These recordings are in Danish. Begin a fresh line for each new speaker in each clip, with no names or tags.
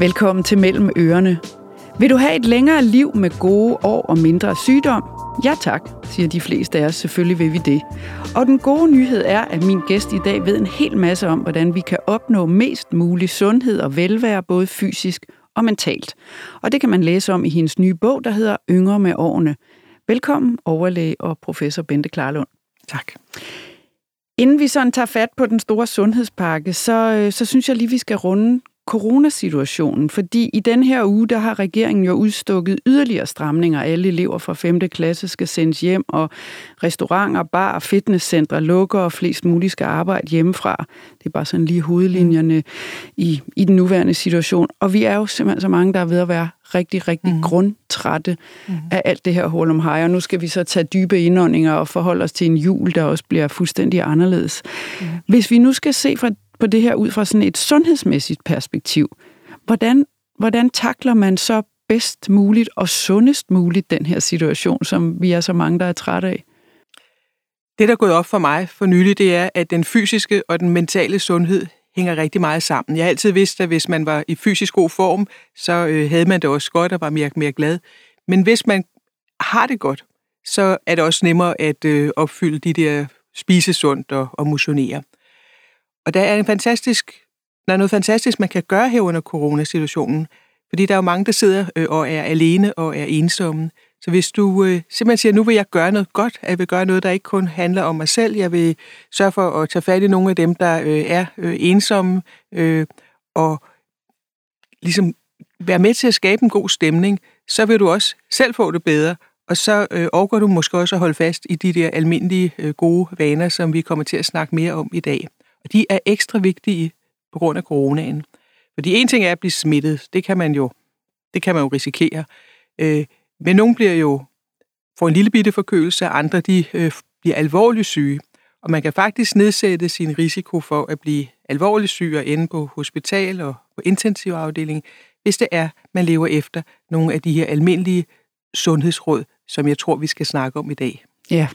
Velkommen til Mellem Ørerne. Vil du have et længere liv med gode år og mindre sygdom? Ja tak, siger de fleste af os. Selvfølgelig vil vi det. Og den gode nyhed er, at min gæst i dag ved en hel masse om, hvordan vi kan opnå mest mulig sundhed og velvære, både fysisk og mentalt. Og det kan man læse om i hendes nye bog, der hedder Yngre med årene. Velkommen, overlæge og professor Bente Klarlund.
Tak.
Inden vi sådan tager fat på den store sundhedspakke, så, øh, så synes jeg lige, vi skal runde coronasituationen, fordi i den her uge, der har regeringen jo udstukket yderligere stramninger. Alle elever fra 5. klasse skal sendes hjem, og restauranter, bar og fitnesscentre lukker, og flest muligt skal arbejde hjemmefra. Det er bare sådan lige hovedlinjerne i, i den nuværende situation. Og vi er jo simpelthen så mange, der er ved at være rigtig, rigtig mm. grundtrætte mm. af alt det her hul om hej. Og nu skal vi så tage dybe indåndinger og forholde os til en jul, der også bliver fuldstændig anderledes. Mm. Hvis vi nu skal se fra på det her ud fra sådan et sundhedsmæssigt perspektiv. Hvordan, hvordan takler man så bedst muligt og sundest muligt den her situation, som vi er så mange, der er trætte af?
Det, der er gået op for mig for nylig, det er, at den fysiske og den mentale sundhed hænger rigtig meget sammen. Jeg har altid vidst, at hvis man var i fysisk god form, så øh, havde man det også godt og var mere, mere glad. Men hvis man har det godt, så er det også nemmere at øh, opfylde de der spise sundt og, og motionere. Og der er en fantastisk, der er noget fantastisk, man kan gøre her under coronasituationen, fordi der er jo mange, der sidder øh, og er alene og er ensomme. Så hvis du øh, simpelthen siger, nu vil jeg gøre noget godt, at jeg vil gøre noget, der ikke kun handler om mig selv, jeg vil sørge for at tage fat i nogle af dem, der øh, er øh, ensomme, øh, og ligesom være med til at skabe en god stemning, så vil du også selv få det bedre, og så øh, overgår du måske også at holde fast i de der almindelige øh, gode vaner, som vi kommer til at snakke mere om i dag. Og de er ekstra vigtige på grund af coronaen. Fordi en ting er at blive smittet, det kan man jo, det kan man jo risikere. Øh, men nogle bliver jo, får en lille bitte forkølelse, og andre de øh, bliver alvorligt syge. Og man kan faktisk nedsætte sin risiko for at blive alvorligt syg og ende på hospital og på intensivafdeling, hvis det er, man lever efter nogle af de her almindelige sundhedsråd, som jeg tror, vi skal snakke om i dag.
Ja,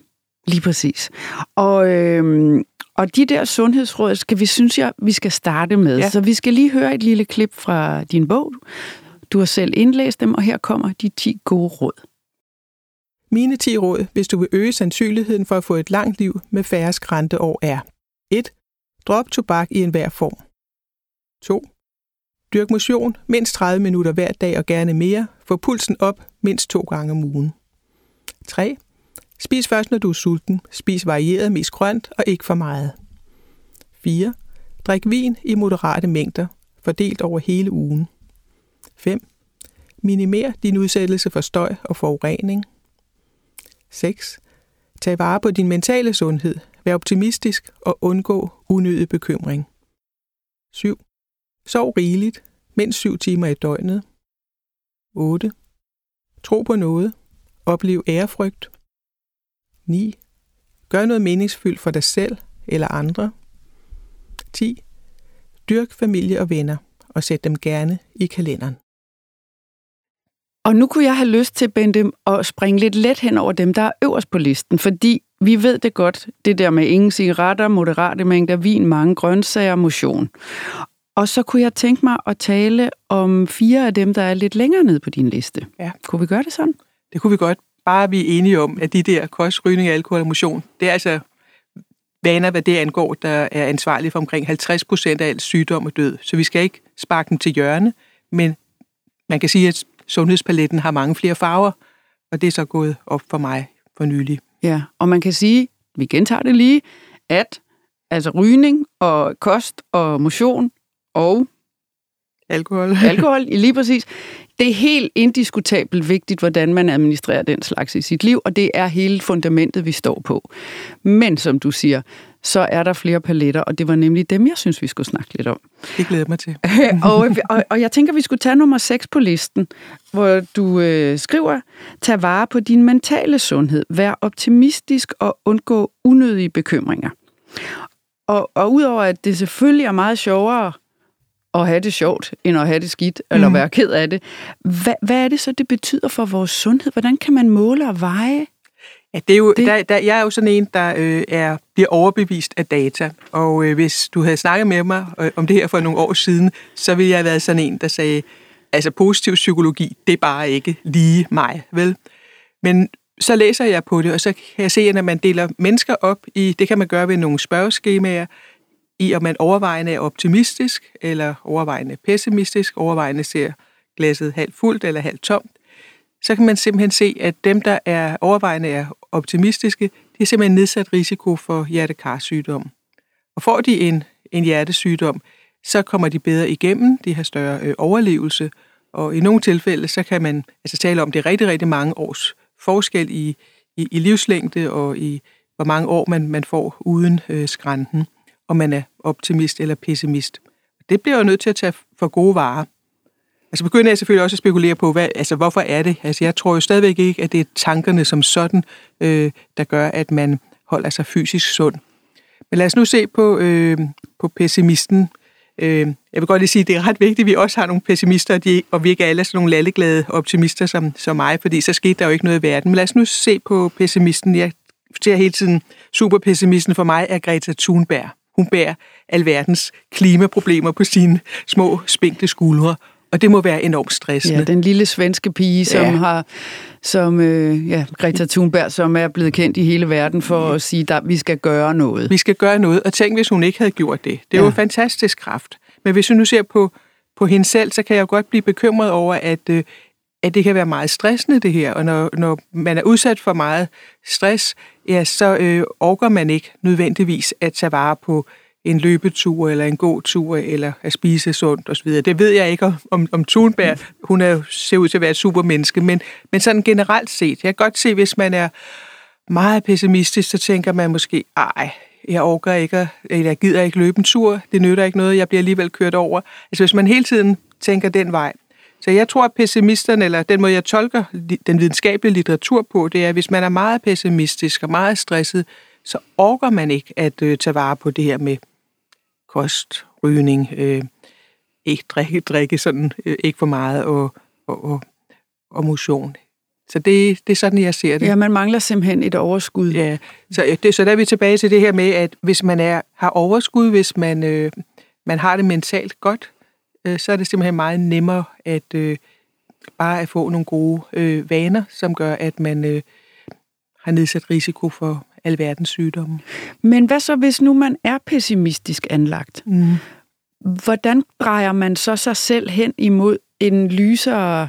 lige præcis. Og øh, og de der sundhedsråd skal vi, synes jeg, vi skal starte med. Ja. Så vi skal lige høre et lille klip fra din bog. Du har selv indlæst dem, og her kommer de 10 gode råd.
Mine 10 råd, hvis du vil øge sandsynligheden for at få et langt liv med færre skrænte år, er 1. Drop tobak i enhver form. 2. Dyrk motion mindst 30 minutter hver dag og gerne mere. Få pulsen op mindst to gange om ugen. 3. Spis først, når du er sulten. Spis varieret, mest grønt og ikke for meget. 4. Drik vin i moderate mængder, fordelt over hele ugen. 5. Minimer din udsættelse for støj og forurening. 6. Tag vare på din mentale sundhed. Vær optimistisk og undgå unødig bekymring. 7. Sov rigeligt, mindst 7 timer i døgnet. 8. Tro på noget. Oplev ærefrygt. 9. Gør noget meningsfyldt for dig selv eller andre. 10. Dyrk familie og venner, og sæt dem gerne i kalenderen.
Og nu kunne jeg have lyst til, Bente, at springe lidt let hen over dem, der er øverst på listen, fordi vi ved det godt, det der med ingen cigaretter, moderate mængder vin, mange grøntsager, motion. Og så kunne jeg tænke mig at tale om fire af dem, der er lidt længere nede på din liste.
Ja.
Kunne vi gøre det sådan?
Det kunne vi godt bare vi er enige om, at de der kost, rygning, alkohol og motion, det er altså vaner, hvad det angår, der er ansvarlige for omkring 50 procent af al sygdom og død. Så vi skal ikke sparke dem til hjørne, men man kan sige, at sundhedspaletten har mange flere farver, og det er så gået op for mig for nylig.
Ja, og man kan sige, vi gentager det lige, at altså rygning og kost og motion og
alkohol,
alkohol lige præcis, det er helt indiskutabelt vigtigt, hvordan man administrerer den slags i sit liv, og det er hele fundamentet, vi står på. Men som du siger, så er der flere paletter, og det var nemlig dem, jeg synes, vi skulle snakke lidt om.
Det glæder mig til.
og, og, og jeg tænker, vi skulle tage nummer 6 på listen, hvor du øh, skriver, tag vare på din mentale sundhed, vær optimistisk og undgå unødige bekymringer. Og, og udover at det selvfølgelig er meget sjovere at have det sjovt, end at have det skidt, eller mm. være ked af det. Hvad, hvad er det så, det betyder for vores sundhed? Hvordan kan man måle og veje?
Ja, det er jo, det... Der, der, jeg er jo sådan en, der øh, er, bliver overbevist af data, og øh, hvis du havde snakket med mig øh, om det her for nogle år siden, så ville jeg have været sådan en, der sagde, altså positiv psykologi, det er bare ikke lige mig, vel? Men så læser jeg på det, og så kan jeg se, at når man deler mennesker op i, det kan man gøre ved nogle spørgeskemaer, i om man overvejende er optimistisk, eller overvejende pessimistisk, overvejende ser glasset halvt fuldt eller halvt tomt, så kan man simpelthen se, at dem, der er overvejende er optimistiske, de har simpelthen nedsat risiko for hjertekarsygdom. Og får de en, en hjertesygdom, så kommer de bedre igennem, de har større øh, overlevelse, og i nogle tilfælde, så kan man altså tale om, det er rigtig, rigtig mange års forskel i, i, i livslængde og i hvor mange år man, man får uden øh, skrænten, om man er optimist eller pessimist. Det bliver jo nødt til at tage for gode varer. Altså begynder jeg selvfølgelig også at spekulere på, hvad, altså hvorfor er det? Altså jeg tror jo stadigvæk ikke, at det er tankerne som sådan, øh, der gør, at man holder sig fysisk sund. Men lad os nu se på, øh, på pessimisten. Øh, jeg vil godt lige sige, at det er ret vigtigt, at vi også har nogle pessimister, de, og vi ikke alle er sådan nogle lalleglade optimister som, som mig, fordi så skete der jo ikke noget i verden. Men lad os nu se på pessimisten. Jeg ser hele tiden superpessimisten for mig er Greta Thunberg. Hun bærer alverdens klimaproblemer på sine små, spinkle skuldre, og det må være enormt stressende.
Ja, den lille svenske pige, som ja. har, som øh, ja, Greta Thunberg, som er blevet kendt i hele verden for at sige, at vi skal gøre noget.
Vi skal gøre noget, og tænk, hvis hun ikke havde gjort det. Det er ja. jo en fantastisk kraft. Men hvis vi nu ser på, på hende selv, så kan jeg godt blive bekymret over, at, øh, at det kan være meget stressende, det her. Og når, når man er udsat for meget stress, ja, så øh, orker man ikke nødvendigvis at tage vare på en løbetur, eller en gåtur, eller at spise sundt osv. Det ved jeg ikke om, om Thunberg. Hun er, ser ud til at være et supermenneske, men, men sådan generelt set. Jeg kan godt se, hvis man er meget pessimistisk, så tænker man måske, ej, jeg orker ikke, eller jeg gider ikke løbe en tur, det nytter ikke noget, jeg bliver alligevel kørt over. Altså hvis man hele tiden tænker den vej. Så jeg tror, at pessimisterne, eller den måde, jeg tolker den videnskabelige litteratur på, det er, at hvis man er meget pessimistisk og meget stresset, så orker man ikke at øh, tage vare på det her med kost, rygning, øh, ikke drikke, drikke sådan, øh, ikke for meget, og, og, og, og motion. Så det, det er sådan, jeg ser det.
Ja, man mangler simpelthen et overskud.
Ja, så, det, så der er vi tilbage til det her med, at hvis man er, har overskud, hvis man, øh, man har det mentalt godt, øh, så er det simpelthen meget nemmere at øh, bare at få nogle gode øh, vaner, som gør, at man øh, har nedsat risiko for alverdens sygdomme.
Men hvad så, hvis nu man er pessimistisk anlagt? Mm. Hvordan drejer man så sig selv hen imod en lysere,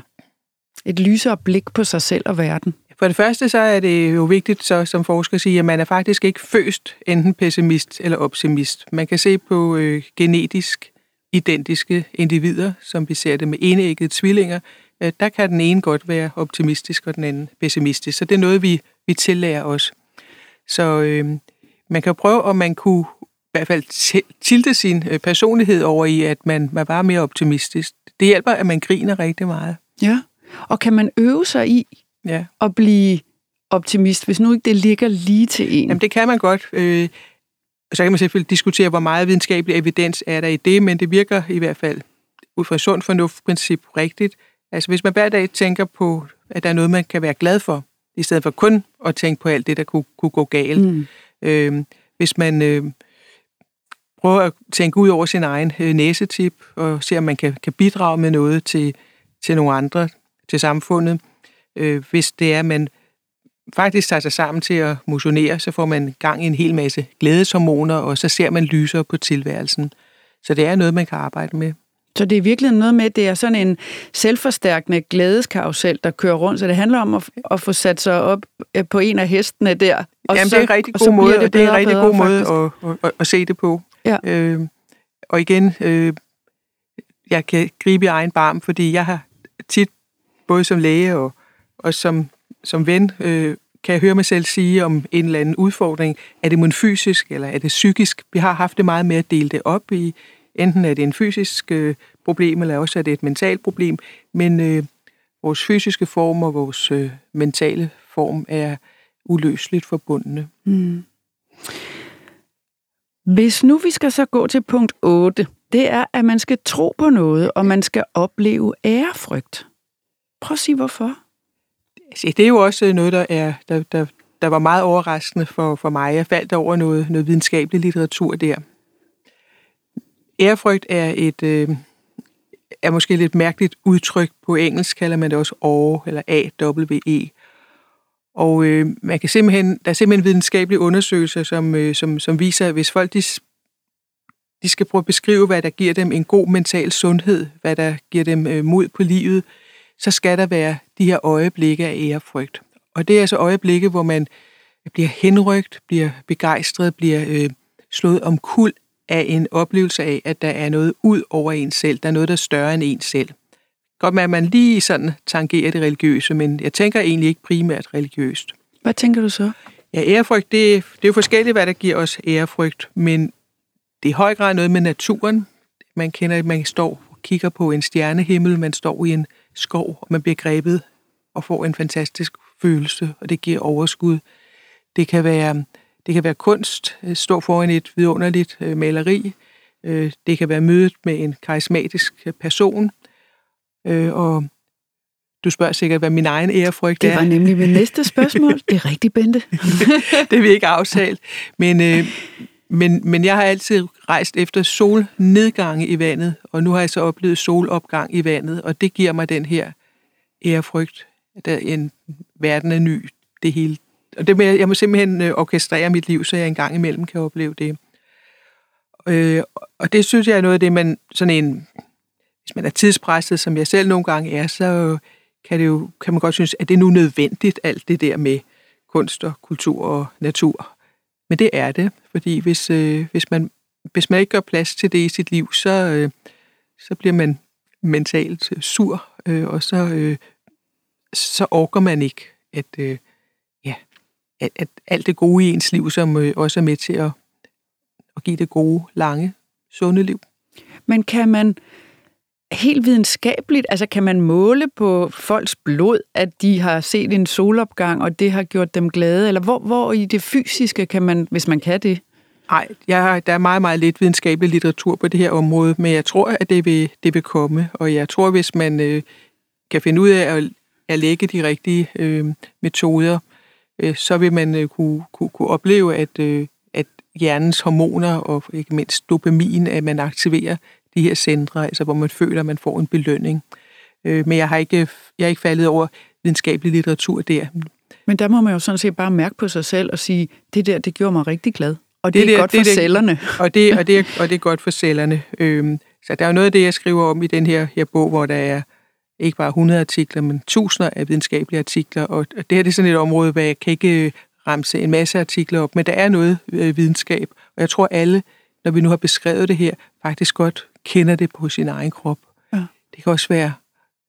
et lysere blik på sig selv og verden?
For det første så er det jo vigtigt så, som forsker at sige, at man er faktisk ikke født enten pessimist eller optimist. Man kan se på øh, genetisk identiske individer, som vi ser det med enæggede tvillinger, øh, der kan den ene godt være optimistisk og den anden pessimistisk. Så det er noget, vi, vi tillærer os. Så øh, man kan prøve, om man kunne i hvert fald tilte sin øh, personlighed over i, at man, man var mere optimistisk. Det hjælper, at man griner rigtig meget.
Ja, og kan man øve sig i ja. at blive optimist, hvis nu ikke det ligger lige til en?
Jamen, det kan man godt. Øh, så kan man selvfølgelig diskutere, hvor meget videnskabelig evidens er der i det, men det virker i hvert fald ud fra et sundt fornuftprincip rigtigt. Altså hvis man hver dag tænker på, at der er noget, man kan være glad for, i stedet for kun at tænke på alt det, der kunne, kunne gå galt. Mm. Øh, hvis man øh, prøver at tænke ud over sin egen øh, næsetip, og se, om man kan, kan bidrage med noget til, til nogle andre, til samfundet. Øh, hvis det er, at man faktisk tager sig sammen til at motionere, så får man gang i en hel masse glædeshormoner, og så ser man lyser på tilværelsen. Så det er noget, man kan arbejde med.
Så det er virkelig noget med, det er sådan en selvforstærkende glædeskarusel, der kører rundt, så det handler om at, at få sat sig op øh, på en af hestene der.
Og Jamen, så, det er en rigtig god måde, det, det er en rigtig bedre, god måde at, at, at, at se det på. Ja. Øh, og igen, øh, jeg kan gribe i egen barm, fordi jeg har tit, både som læge og, og som, som ven, øh, kan jeg høre mig selv sige om en eller anden udfordring. Er det mon fysisk, eller er det psykisk? Vi har haft det meget med at dele det op i, enten er det en fysisk øh, problem, eller også er det et mentalt problem. Men øh, vores fysiske form og vores øh, mentale form er uløseligt forbundne. Mm.
Hvis nu vi skal så gå til punkt 8, det er, at man skal tro på noget, og man skal opleve ærefrygt. Prøv at sige, hvorfor.
Det er jo også øh, noget, der, er, der, der der var meget overraskende for, for mig. Jeg faldt over noget, noget videnskabelig litteratur der. Ærefrygt er et øh, er måske lidt mærkeligt udtryk. På engelsk kalder man det også AWE, eller A-W-E. Og øh, man kan simpelthen, der er simpelthen videnskabelige undersøgelser, som, øh, som, som viser, at hvis folk de, de skal prøve at beskrive, hvad der giver dem en god mental sundhed, hvad der giver dem øh, mod på livet, så skal der være de her øjeblikke af ærefrygt. Og det er altså øjeblikke, hvor man bliver henrygt, bliver begejstret, bliver øh, slået om kul af en oplevelse af, at der er noget ud over en selv. Der er noget, der er større end en selv. Godt med, at man lige sådan tangerer det religiøse, men jeg tænker egentlig ikke primært religiøst.
Hvad tænker du så?
Ja, ærefrygt, det, det er jo forskelligt, hvad der giver os ærefrygt, men det er i høj grad noget med naturen. Man kender, at man står og kigger på en stjernehimmel, man står i en skov, og man bliver grebet og får en fantastisk følelse, og det giver overskud. Det kan være, det kan være kunst, øh, stå foran et vidunderligt øh, maleri. Øh, det kan være mødet med en karismatisk person. Og du spørger sikkert, hvad min egen ærefrygt
er. Det var nemlig mit næste spørgsmål. Det er rigtigt, Bente.
det er vi ikke aftalt. Men, men, men jeg har altid rejst efter solnedgange i vandet, og nu har jeg så oplevet solopgang i vandet, og det giver mig den her ærefrygt. Der en verden er ny, det hele. Og det med, jeg må simpelthen øh, orkestrere mit liv, så jeg engang imellem kan opleve det. Øh, og det synes jeg er noget af det, man sådan en, hvis man er tidspresset, som jeg selv nogle gange er, så kan, det jo, kan man godt synes, at det er nu nødvendigt, alt det der med kunst og kultur og natur. Men det er det, fordi hvis, øh, hvis, man, hvis man ikke gør plads til det i sit liv, så, øh, så bliver man mentalt øh, sur, øh, og så, øh, så orker man ikke, at, øh, ja, at, at alt det gode i ens liv, som øh, også er med til at, at give det gode, lange, sunde liv.
Men kan man helt videnskabeligt, altså kan man måle på folks blod, at de har set en solopgang, og det har gjort dem glade? Eller hvor, hvor i det fysiske kan man, hvis man kan det?
Nej, jeg, der er meget, meget lidt videnskabelig litteratur på det her område, men jeg tror, at det vil, det vil komme. Og jeg tror, hvis man øh, kan finde ud af at, at lægge de rigtige øh, metoder, øh, så vil man øh, kunne, kunne, kunne opleve, at, øh, at hjernens hormoner og ikke mindst dopamin, at man aktiverer de her centre, altså hvor man føler, at man får en belønning. Øh, men jeg har, ikke, jeg har ikke faldet over videnskabelig litteratur der.
Men der må man jo sådan set bare mærke på sig selv og sige, det der, det gjorde mig rigtig glad. Og det, det er der, godt for det, cellerne.
Og det, og, det er, og det er godt for cellerne. Øhm, så der er jo noget af det, jeg skriver om i den her, her bog, hvor der er ikke bare 100 artikler, men tusinder af videnskabelige artikler. Og det her det er sådan et område, hvor jeg kan ikke ramse en masse artikler op, men der er noget øh, videnskab. Og jeg tror alle, når vi nu har beskrevet det her, faktisk godt kender det på sin egen krop. Ja. Det kan også være,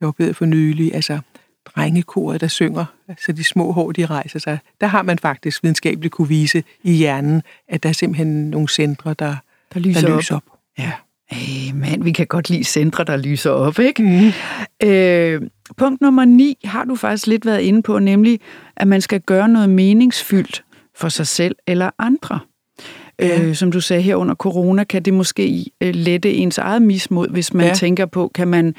jeg oplevede for nylig, altså drengekoret, der synger, så de små hår, de rejser sig. Der har man faktisk videnskabeligt kunne vise i hjernen, at der er simpelthen nogle centre, der,
der lyser, der lyser op. op.
Ja.
Hey, man, vi kan godt lide centre, der lyser op, ikke? Mm. Øh, punkt nummer 9 har du faktisk lidt været inde på, nemlig at man skal gøre noget meningsfyldt for sig selv eller andre. Ja. Øh, som du sagde her under corona, kan det måske øh, lette ens eget mismod, hvis man ja. tænker på, kan man,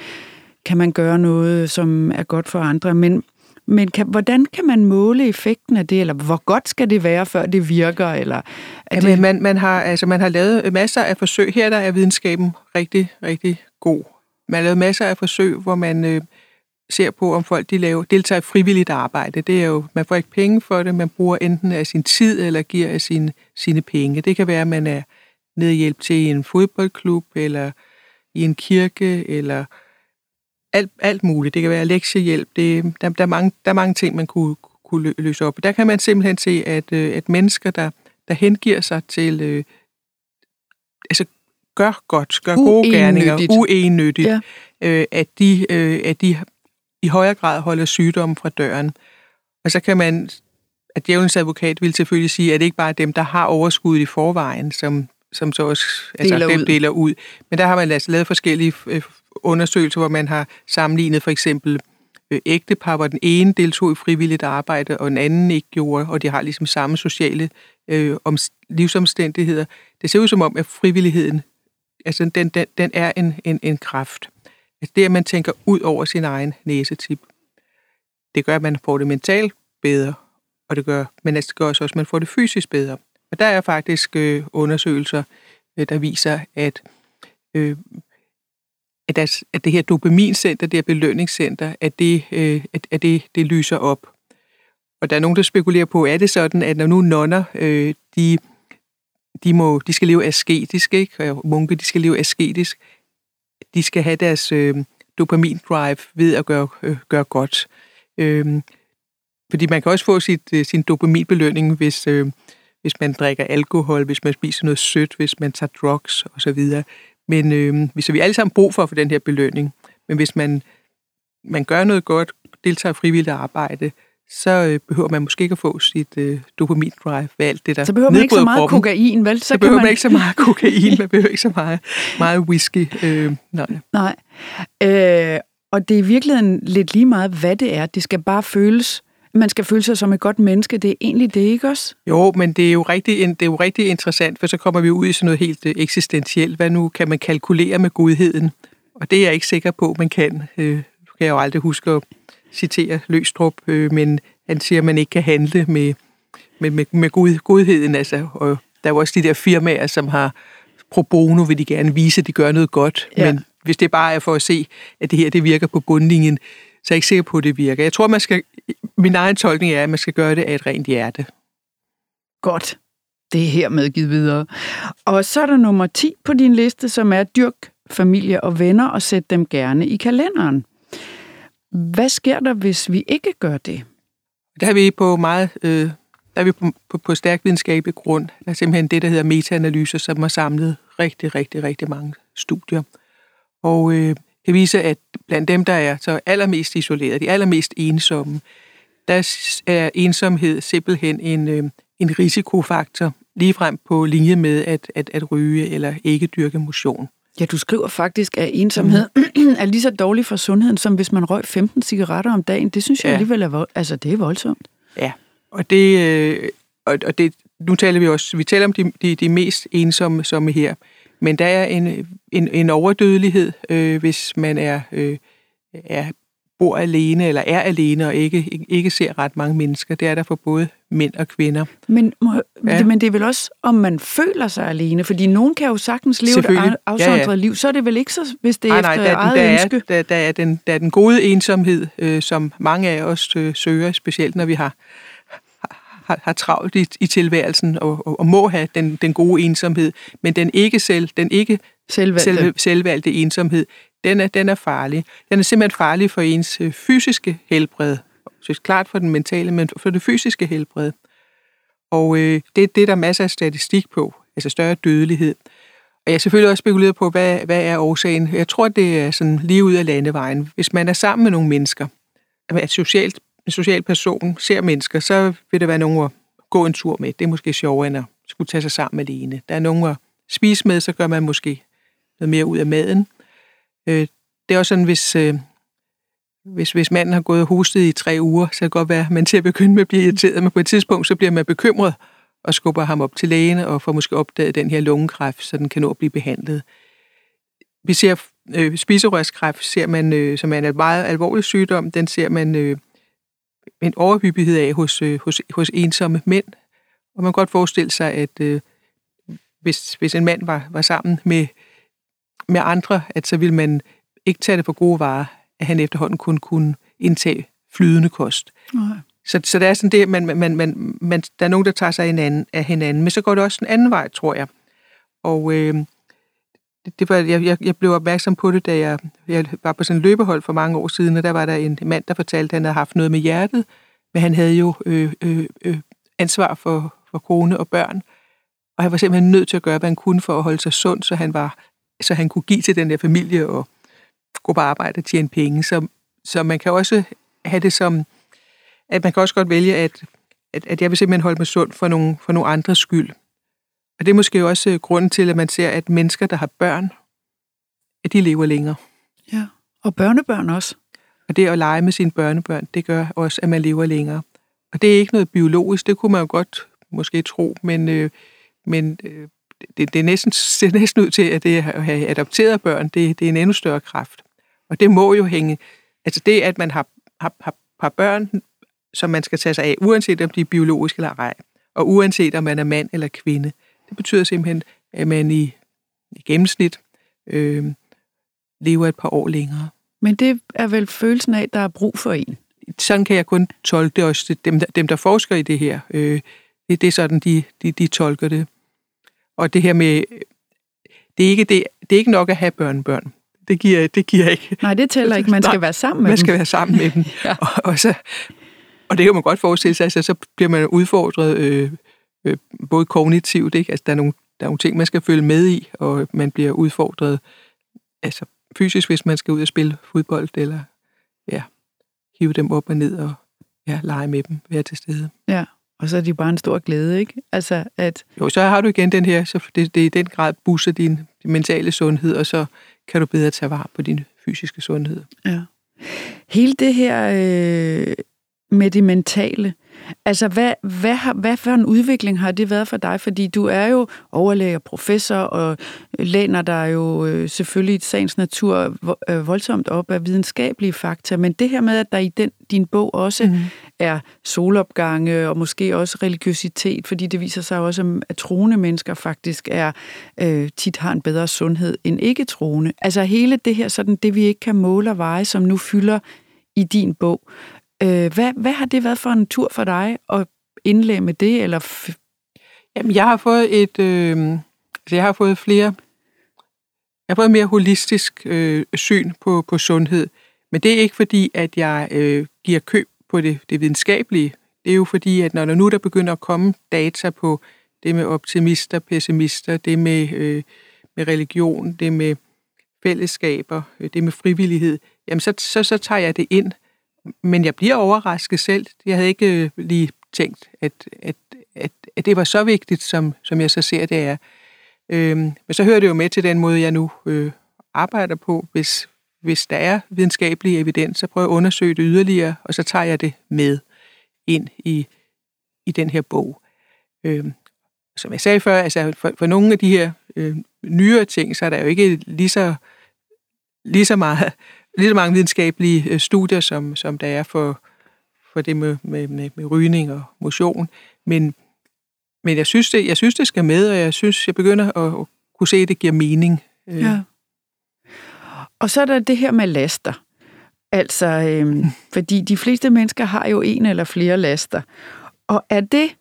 kan man gøre noget, som er godt for andre. Men, men kan, hvordan kan man måle effekten af det, eller hvor godt skal det være, før det virker? Eller
er ja, det... man, man, har, altså, man har lavet masser af forsøg. Her der er videnskaben rigtig, rigtig god. Man har lavet masser af forsøg, hvor man... Øh, ser på, om folk de laver, deltager i frivilligt arbejde. Det er jo, man får ikke penge for det, man bruger enten af sin tid eller giver af sine, sine penge. Det kan være, at man er hjælp til i en fodboldklub, eller i en kirke, eller alt, alt muligt. Det kan være lektiehjælp. Det, der, der, er mange, der er mange ting, man kunne, kunne løse op. Der kan man simpelthen se, at, øh, at mennesker, der, der hengiver sig til, øh, altså gør godt, gør gode gerninger, uennyttigt, ja. øh, at, de, øh, at de i højere grad holder sygdommen fra døren. Og så kan man, at djævelens advokat vil selvfølgelig sige, at det ikke bare er dem, der har overskud i forvejen, som, som så også altså, deler, dem ud. deler ud. Men der har man altså lavet forskellige øh, undersøgelser, hvor man har sammenlignet for eksempel øh, ægtepar, hvor den ene deltog i frivilligt arbejde, og den anden ikke gjorde, og de har ligesom samme sociale øh, om, livsomstændigheder. Det ser ud som om, at frivilligheden, altså den, den, den er en, en, en kraft. Altså det, at man tænker ud over sin egen næsetip, det gør, at man får det mentalt bedre. og det gør, men det gør også, at man får det fysisk bedre. Og der er faktisk øh, undersøgelser, øh, der viser, at, øh, at, der, at det her dopamincenter, det her belønningscenter, at det, øh, at, at det, det lyser op. Og der er nogen, der spekulerer på, er det sådan, at når nu nonner, øh, de, de, må, de skal leve asketisk, ikke? og munke, de skal leve asketisk, de skal have deres øh, dopamin-drive ved at gøre, øh, gøre godt. Øh, fordi man kan også få sit, øh, sin dopaminbelønning, hvis, øh, hvis man drikker alkohol, hvis man spiser noget sødt, hvis man tager drugs osv. Men øh, hvis vi alle sammen brug for at få den her belønning. Men hvis man, man gør noget godt, deltager i frivilligt arbejde, så øh, behøver man måske ikke at få sit øh, dopamin-drive ved alt det, der
Så behøver man ikke så meget
kroppen.
kokain, vel?
Så, så behøver man... man ikke så meget kokain, man behøver ikke så meget, meget whisky. Øh, nej.
Nej. Øh, og det er i virkeligheden lidt lige meget, hvad det er. Det skal bare føles man skal føle sig som et godt menneske. Det er egentlig det, ikke også?
Jo, men det er jo rigtig, det er jo rigtig interessant, for så kommer vi ud i sådan noget helt øh, eksistentielt. Hvad nu kan man kalkulere med godheden? Og det er jeg ikke sikker på, man kan. Øh, kan jeg jo aldrig huske at citere Løstrup, øh, men han siger, at man ikke kan handle med, med, med, med god, godheden. Altså, og der er jo også de der firmaer, som har pro bono, vil de gerne vise, at de gør noget godt. Ja. Men hvis det bare er for at se, at det her det virker på bundlinjen, så er jeg ikke sikker på, at det virker. Jeg tror, man skal, min egen tolkning er, at man skal gøre det af et rent hjerte.
Godt. Det er her medgivet videre. Og så er der nummer 10 på din liste, som er dyrk familie og venner og sæt dem gerne i kalenderen. Hvad sker der, hvis vi ikke gør det?
Der er vi på meget øh, der er vi på, på, på stærk videnskabelig grund. Der er simpelthen det, der hedder metaanalyser, som har samlet rigtig, rigtig, rigtig mange studier. Og øh, det viser, at blandt dem, der er så allermest isoleret, de allermest ensomme, der er ensomhed simpelthen en, øh, en risikofaktor, ligefrem på linje med at, at, at ryge eller ikke dyrke motion.
Ja, du skriver faktisk, at ensomhed mm. er lige så dårlig for sundheden, som hvis man røg 15 cigaretter om dagen. Det synes jeg ja. alligevel er, altså, det er voldsomt.
Ja, og det, øh, og, og det, nu taler vi også, vi taler om de, de, de mest ensomme som her, men der er en, en, en overdødelighed, øh, hvis man er, øh, er bor alene eller er alene og ikke, ikke ser ret mange mennesker. Det er der for både mænd og kvinder.
Men, ja. men det er vel også, om man føler sig alene, fordi nogen kan jo sagtens leve et afsondret ja, ja. liv, så er det vel ikke så, hvis det er nej, efter nej, der, eget der ønske?
Er, der, der, er den, der er den gode ensomhed, øh, som mange af os øh, søger, specielt når vi har har, har travlt i, i tilværelsen og, og, og må have den, den gode ensomhed, men den ikke selv, den ikke selvvalgte, selv, selvvalgte ensomhed, den er, den er farlig. Den er simpelthen farlig for ens øh, fysiske helbred. Så klart for den mentale, men for det fysiske helbred. Og øh, det, det er der masser af statistik på, altså større dødelighed. Og jeg har selvfølgelig også spekuleret på, hvad, hvad er årsagen. Jeg tror, det er sådan lige ud af landevejen. Hvis man er sammen med nogle mennesker, at socialt en social person ser mennesker, så vil der være nogen at gå en tur med. Det er måske sjovere end at skulle tage sig sammen alene. Der er nogen at spise med, så gør man måske noget mere ud af maden. Øh, det er også sådan, hvis, øh, hvis, hvis manden har gået og hostet i tre uger, så kan det godt være, at man til at begynde med at blive irriteret, men på et tidspunkt, så bliver man bekymret og skubber ham op til lægen og får måske opdaget den her lungekræft, så den kan nå at blive behandlet. Vi ser øh, spiserørskræft, ser man, øh, som er en meget alvorlig sygdom, den ser man øh, en overhyppighed af hos, øh, hos, hos ensomme mænd. Og man kan godt forestille sig, at øh, hvis, hvis en mand var, var sammen med, med andre, at så ville man ikke tage det for gode varer, at han efterhånden kun kunne indtage flydende kost. Okay. Så, så der er sådan det, man, man, man, man, der er nogen, der tager sig hinanden, af hinanden, men så går det også en anden vej, tror jeg. Og øh, det var, jeg, jeg, jeg blev opmærksom på det, da jeg, jeg var på sådan en løbehold for mange år siden, og der var der en mand, der fortalte, at han havde haft noget med hjertet, men han havde jo øh, øh, øh, ansvar for, for kone og børn, og han var simpelthen nødt til at gøre, hvad han kunne for at holde sig sund, så han, var, så han kunne give til den der familie og gå på arbejde og tjene penge. Så, så man kan også have det som, at man kan også godt vælge, at, at, at jeg vil simpelthen holde mig sund for nogle, for nogle andres skyld. Og det er måske også øh, grunden til, at man ser, at mennesker, der har børn, at de lever længere.
Ja, og børnebørn også.
Og det at lege med sine børnebørn, det gør også, at man lever længere. Og det er ikke noget biologisk, det kunne man jo godt måske tro, men, øh, men øh, det, det, er næsten, det er næsten ud til, at det at have adopteret børn, det, det er en endnu større kraft. Og det må jo hænge, altså det, at man har, har, har, har børn, som man skal tage sig af, uanset om de er biologiske eller ej, og uanset om man er mand eller kvinde. Det betyder simpelthen, at man i, i gennemsnit øh, lever et par år længere.
Men det er vel følelsen af, at der er brug for en?
Sådan kan jeg kun tolke det også. Dem, dem der forsker i det her, øh, det, det er sådan, de, de, de tolker det. Og det her med, det er ikke, det, det er ikke nok at have børnebørn. Det giver, det giver ikke.
Nej, det tæller ikke. Man skal Nej, være sammen med
man
dem.
Man skal være sammen med dem. ja. og, og, så, og det kan man godt forestille sig, altså, så bliver man udfordret øh, øh, både kognitivt, ikke? Altså, der er, nogle, der er nogle ting, man skal følge med i, og man bliver udfordret altså, fysisk, hvis man skal ud og spille fodbold, eller ja, hive dem op og ned og ja, lege med dem, være til stede.
Ja, og så er de bare en stor glæde, ikke? Altså, at...
Jo, så har du igen den her, så det, det er i den grad busser din, mentale sundhed, og så kan du bedre tage vare på din fysiske sundhed.
Ja. Hele det her øh, med det mentale, Altså, hvad, hvad, har, hvad for en udvikling har det været for dig? Fordi du er jo overlæge og professor, og læner dig jo øh, selvfølgelig i sagens natur øh, voldsomt op af videnskabelige fakta, men det her med, at der i den, din bog også mm. er solopgange og måske også religiøsitet, fordi det viser sig også, at troende mennesker faktisk er øh, tit har en bedre sundhed end ikke troende. Altså hele det her, sådan det vi ikke kan måle og veje, som nu fylder i din bog. Øh, hvad, hvad har det været for en tur for dig at indlemme det? Eller f-
Jamen, jeg har fået et... Øh, altså, jeg har fået flere... Jeg har fået et mere holistisk øh, syn på, på sundhed. Men det er ikke fordi, at jeg øh, giver køb på det, det videnskabelige. Det er jo fordi, at når der nu der begynder at komme data på det med optimister, pessimister, det med, øh, med religion, det med fællesskaber, øh, det med frivillighed, jamen så, så, så tager jeg det ind men jeg bliver overrasket selv. Jeg havde ikke øh, lige tænkt, at, at, at, at det var så vigtigt, som, som jeg så ser det er. Øhm, men så hører det jo med til den måde, jeg nu øh, arbejder på. Hvis, hvis der er videnskabelig evidens, så prøver jeg at undersøge det yderligere, og så tager jeg det med ind i, i den her bog. Øhm, som jeg sagde før, altså for, for nogle af de her øh, nyere ting, så er der jo ikke lige så, lige så meget lige så mange videnskabelige øh, studier, som, som der er for, for det med, med, med, med rygning og motion. Men, men jeg, synes det, jeg synes, det skal med, og jeg synes, jeg begynder at, at kunne se, at det giver mening.
Øh. Ja. Og så er der det her med laster. Altså, øhm, fordi de fleste mennesker har jo en eller flere laster. Og er det,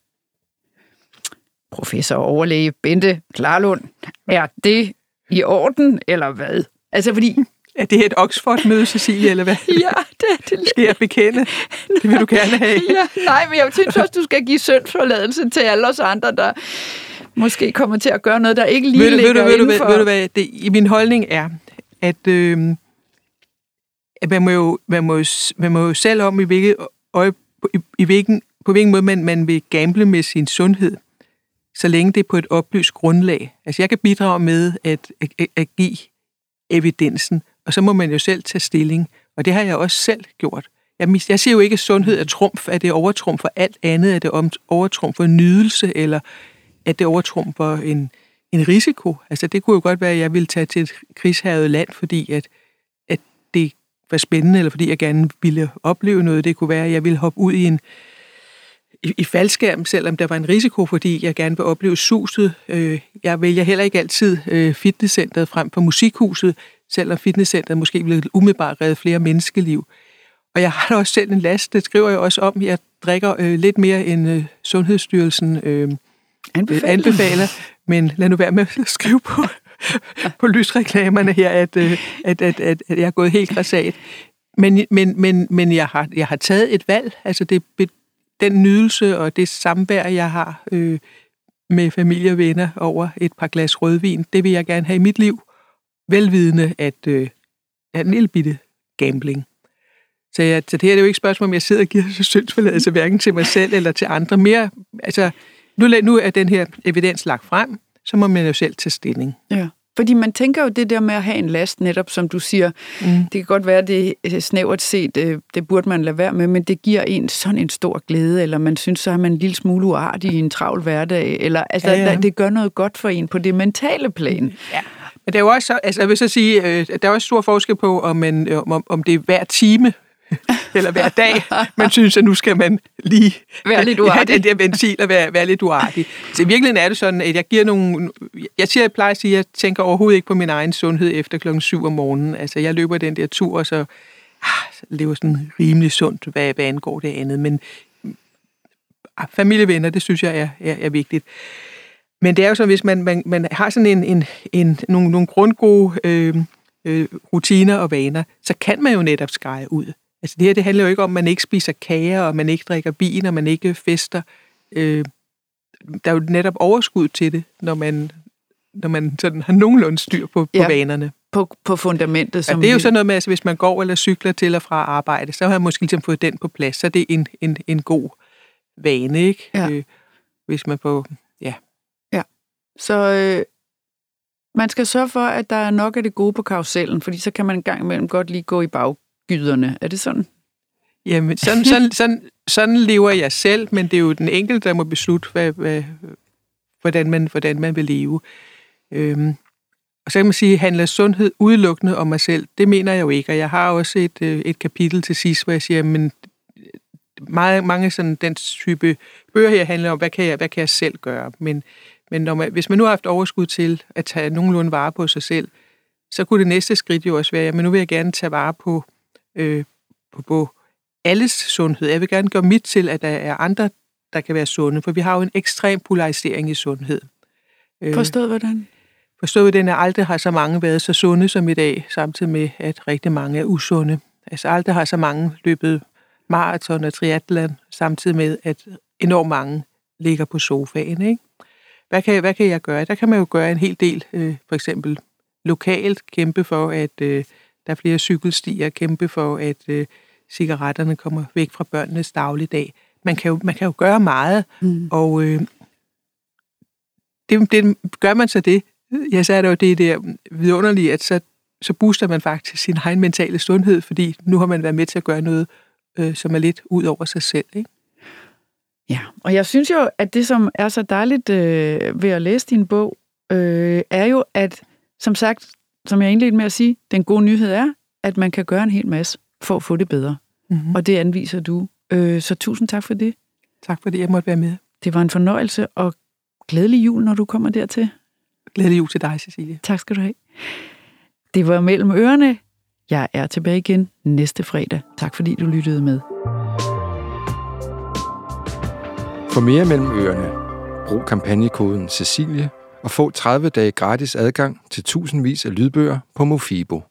professor overlæge Bente Klarlund, er det i orden, eller hvad? Altså, fordi
er det et Oxford-møde, Cecilie, eller hvad?
Ja, det er det.
Skal jeg bekende? Det vil du gerne have.
Ja, nej, men jeg synes også, du skal give syndsforladelse til alle os andre, der måske kommer til at gøre noget, der ikke lige ved ligger ved du, ved,
du, ved du hvad, det, i min holdning er, at, øh, at man, må jo, man, må man må jo selv om, i hvilket øje, i, i hvilken, på hvilken måde man, man vil gamble med sin sundhed, så længe det er på et oplyst grundlag. Altså jeg kan bidrage med at, at, at give evidensen og så må man jo selv tage stilling. Og det har jeg også selv gjort. Jeg, jeg siger jo ikke, at sundhed er trumf, at det er for alt andet, at det er for nydelse, eller at det er for en, en risiko. Altså det kunne jo godt være, at jeg ville tage til et krigshavet land, fordi at, at det var spændende, eller fordi jeg gerne ville opleve noget. Det kunne være, at jeg ville hoppe ud i en i, i faldskærm, selvom der var en risiko, fordi jeg gerne vil opleve suset. Øh, jeg vælger heller ikke altid øh, fitnesscenteret frem for musikhuset, selvom fitnesscenteret måske ville umiddelbart redde flere menneskeliv. Og jeg har da også selv en last, det skriver jeg også om. Jeg drikker øh, lidt mere end øh, Sundhedsstyrelsen øh, anbefaler. anbefaler. Men lad nu være med at skrive på, på lysreklamerne her, at, øh, at, at, at, at jeg er gået helt græsat. Men, men, men, men jeg, har, jeg har taget et valg. Altså det, den nydelse og det samvær, jeg har øh, med familie og venner over et par glas rødvin, det vil jeg gerne have i mit liv velvidende, at øh, er en lille bitte gambling. Så, jeg, så det her er jo ikke et spørgsmål, om jeg sidder og giver syndsforladelse hverken til mig selv eller til andre. Mere, altså, nu, nu er den her evidens lagt frem, så må man jo selv tage stilling.
Ja. Fordi man tænker jo det der med at have en last, netop som du siger, mm. det kan godt være, det er snævert set, det, det burde man lade være med, men det giver en sådan en stor glæde, eller man synes, så er man en lille smule uartig i en travl hverdag, eller altså, ja, ja. det gør noget godt for en på det mentale plan.
Ja. Men det er jo også, altså jeg vil så sige, øh, der er også stor forskel på, om, man, om, om det er hver time, eller hver dag, man synes, at nu skal man lige
være lidt uartig.
have den der ventil og være, være lidt uartig. Så i virkeligheden er det sådan, at jeg giver nogle... Jeg, siger, jeg plejer at sige, at jeg tænker overhovedet ikke på min egen sundhed efter klokken 7 om morgenen. Altså, jeg løber den der tur, og så, ah, så lever sådan rimelig sundt, hvad, hvad angår det andet. Men ah, familievenner, det synes jeg er, er, er vigtigt. Men det er jo så, hvis man, man, man har sådan en, en, en, nogle, nogle grundgode øh, øh, rutiner og vaner, så kan man jo netop skære ud. Altså det her, det handler jo ikke om, at man ikke spiser kager, og man ikke drikker vin, og man ikke fester. Øh, der er jo netop overskud til det, når man, når man sådan har nogenlunde styr på, på ja, vanerne.
På, på fundamentet.
Som ja, det er jo sådan noget med, at altså, hvis man går eller cykler til og fra arbejde, så har man måske ligesom fået den på plads, så det er en, en, en god vane, ikke? Ja. Øh, hvis man på,
så øh, man skal sørge for, at der er nok af det gode på karusellen, fordi så kan man en gang imellem godt lige gå i baggyderne. Er det sådan?
Jamen, sådan, sådan, sådan, sådan lever jeg selv, men det er jo den enkelte, der må beslutte, hvad, hvad, hvordan, man, hvordan man vil leve. Øhm, og så kan man sige, handler sundhed udelukkende om mig selv? Det mener jeg jo ikke, og jeg har også et, øh, et kapitel til sidst, hvor jeg siger, men øh, meget, mange sådan den type bøger her handler om, hvad kan jeg, hvad kan jeg selv gøre? Men, men når man, hvis man nu har haft overskud til at tage nogenlunde vare på sig selv, så kunne det næste skridt jo også være, at nu vil jeg gerne tage vare på, øh, på, på alles sundhed. Jeg vil gerne gøre mit til, at der er andre, der kan være sunde, for vi har jo en ekstrem polarisering i sundhed.
Øh, Forstået hvordan?
Forstået hvordan, at aldrig har så mange været så sunde som i dag, samtidig med, at rigtig mange er usunde. Altså aldrig har så mange løbet maraton og triathlon, samtidig med, at enormt mange ligger på sofaen. Ikke? Hvad, kan, hvad kan jeg gøre? Der kan man jo gøre en hel del, øh, for eksempel lokalt kæmpe for, at øh, der er flere cykelstier, kæmpe for, at øh, cigaretterne kommer væk fra børnenes dagligdag. Man kan jo, man kan jo gøre meget, mm. og øh, det, det, gør man så det, så er det jo det der vidunderlige, at så, så booster man faktisk sin egen mentale sundhed, fordi nu har man været med til at gøre noget øh, som er lidt ud over sig selv. Ikke?
Ja, og jeg synes jo, at det, som er så dejligt øh, ved at læse din bog, øh, er jo, at som sagt, som jeg indledte med at sige, den gode nyhed er, at man kan gøre en hel masse for at få det bedre. Mm-hmm. Og det anviser du. Øh, så tusind tak for det.
Tak fordi jeg måtte være med.
Det var en fornøjelse, og glædelig jul, når du kommer dertil.
Glædelig jul til dig, Cecilie.
Tak skal du have. Det var mellem ørerne. Jeg er tilbage igen næste fredag. Tak fordi du lyttede med.
For mere mellem øerne. brug kampagnekoden Cecilie og få 30 dage gratis adgang til tusindvis af lydbøger på Mofibo.